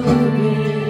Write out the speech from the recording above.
again.